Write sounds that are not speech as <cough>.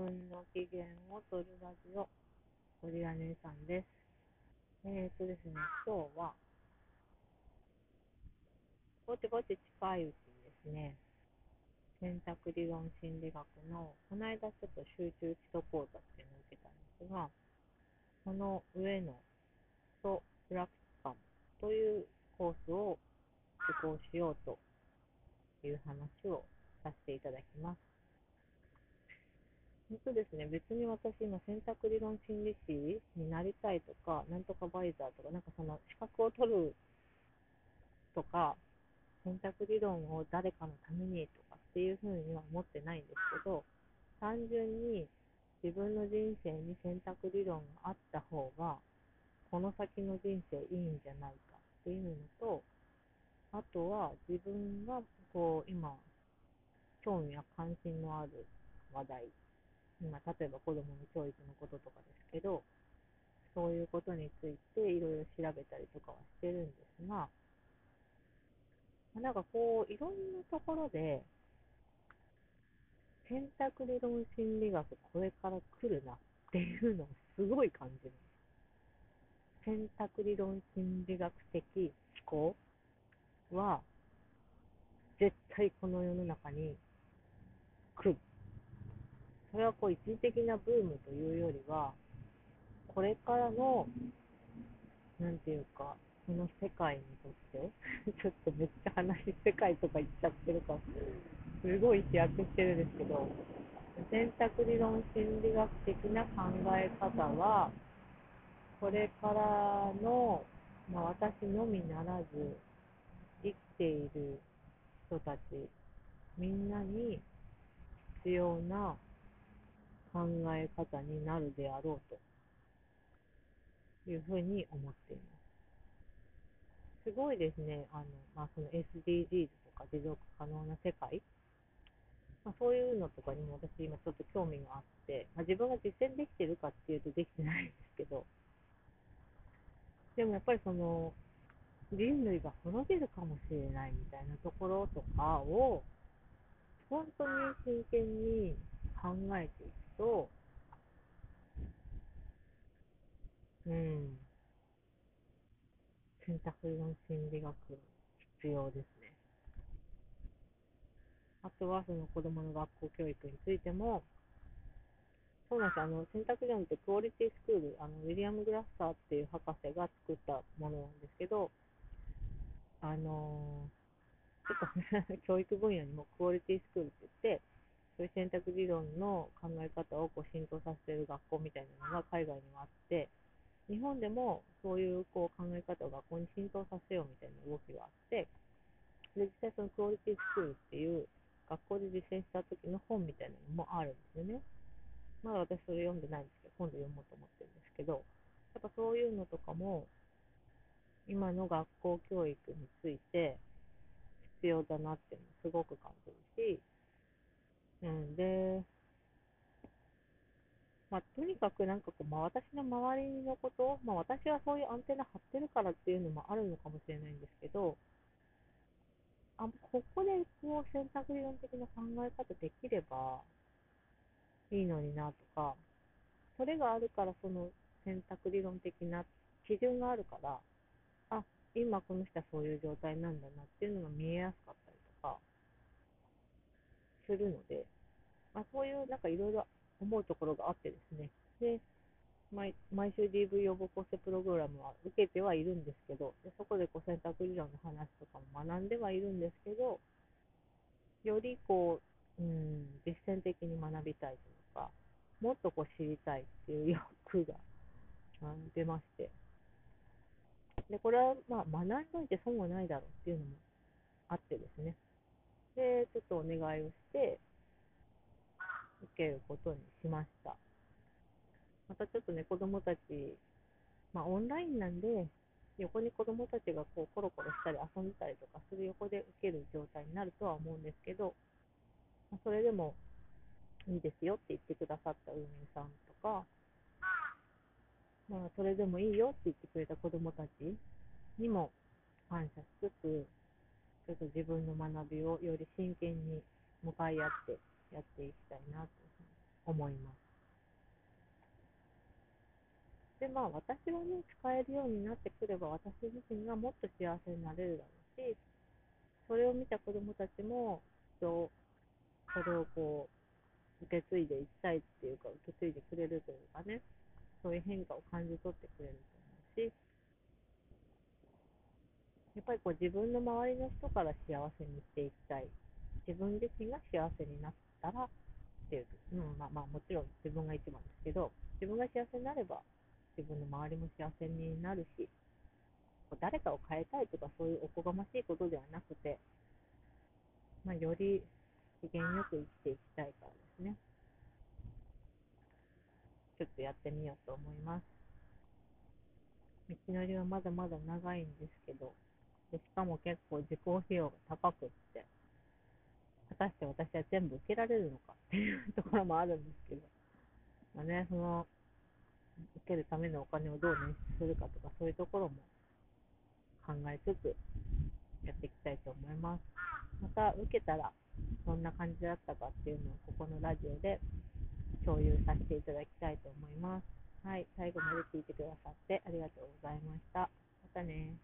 分の機嫌を取るラジオ、ゴリラ姉さんです。えーとですね、今日は、ぼちぼち近いうちにですね、選択理論心理学の、この間ちょっと集中基礎講座っていうのを受けたんですが、その上の基礎プラクティカムというコースを受講しようという話をさせていただきます。本当ですね、別に私今選択理論心理師になりたいとか、なんとかバイザーとか、なんかその資格を取るとか、選択理論を誰かのためにとかっていうふうには思ってないんですけど、単純に自分の人生に選択理論があった方が、この先の人生いいんじゃないかっていうのと、あとは自分がこう今、興味や関心のある話題今、例えば子供の教育のこととかですけど、そういうことについていろいろ調べたりとかはしてるんですが、なんかこう、いろんなところで、選択理論心理学これから来るなっていうのをすごい感じる。選択理論心理学的思考は、絶対この世の中に来る。それはこう一時的なブームというよりは、これからの、なんていうか、その世界にとって <laughs> ちょっとめっちゃ話、世界とか言っちゃってるかすごい飛躍してるんですけど、選択理論心理学的な考え方は、これからの、まあ、私のみならず、生きている人たち、みんなに必要な考え方になるであろうというふうに思っています。すごいですね、あのまあ、その SDGs とか持続可能な世界、まあ、そういうのとかにも私今ちょっと興味があって、まあ、自分が実践できてるかっていうとできてないんですけど、でもやっぱりその人類が滅びるかもしれないみたいなところとかを本当に真剣に考えていく。と、うん、選択論心理学必要ですね。あとはその子供の学校教育についても、そうなんですあの選択論ってクオリティスクール、あのウィリアム・グラッサーっていう博士が作ったものなんですけど、あのちょっと <laughs> 教育分野にもクオリティスクールって言って、そういう選択理論の考え方をこう浸透させてる学校みたいなのが海外にもあって、日本でもそういうこう考え方を学校に浸透させようみたいな動きがあって、で実際そのクオリティスクールっていう学校で実践した時の本みたいなのもあるんですよね。まだ私それ読んでないんですけど、今度読もうと思ってるんですけど、やっぱそういうのとかも、今の学校教育について必要だなっていうのすごく感じるし、うん、で、まあ、とにかくなんかこう、まあ、私の周りのこと、まあ、私はそういうアンテナ張ってるからっていうのもあるのかもしれないんですけど、あここでこう選択理論的な考え方できればいいのになとか、それがあるからその選択理論的な基準があるから、あ、今この人はそういう状態なんだなっていうのが見えやすかった、するので、まあ、そういうなんかいろいろ思うところがあってですね、で毎毎週 DV 予防構成プログラムは受けてはいるんですけど、でそこでこう選択理論の話とかも学んではいるんですけど、よりこう、うん、実践的に学びたいというか、もっとこう知りたいっていう欲が、うん、出まして。で、これはまあ学んどいて損はないだろうっていうのもあってですね。で、ちょっとお願いをして、受けることにしました。またちょっとね、子供たち、まあオンラインなんで、横に子供たちがこうコロコロしたり遊んでたりとかする横で受ける状態になるとは思うんですけど、まあ、それでもいいですよって言ってくださった運営さんとか、まあ、それでもいいよって言ってくれた子供たちにも感謝しつつ、ちょっと自分の学びをより真剣に向かい合ってやっていきたいなと思います。で、まあ私はね、使えるようになってくれば私自身がもっと幸せになれるだろうし、それを見た子供たちも、それをこう、受け継いでいきたいっていうか、受け継いでくれるというかね、そういう変化を感じ取ってくれると思うし、やっぱりこう自分の周りの人から幸せにしていきたい。自分自身が幸せになったらっていう、うん、まあまあもちろん自分が一番ですけど、自分が幸せになれば自分の周りも幸せになるし、誰かを変えたいとかそういうおこがましいことではなくて、まあ、より機嫌よく生きていきたいからですね。ちょっとやってみようと思います。道のりはまだまだ長いんですけど、でしかも結構自己費用が高くって、果たして私は全部受けられるのかっていうところもあるんですけど、まあね、その、受けるためのお金をどう捻出するかとか、そういうところも考えつつ、やっていきたいと思います。また、受けたら、どんな感じだったかっていうのを、ここのラジオで共有させていただきたいと思います。はい、最後まで聞いてくださってありがとうございました。またね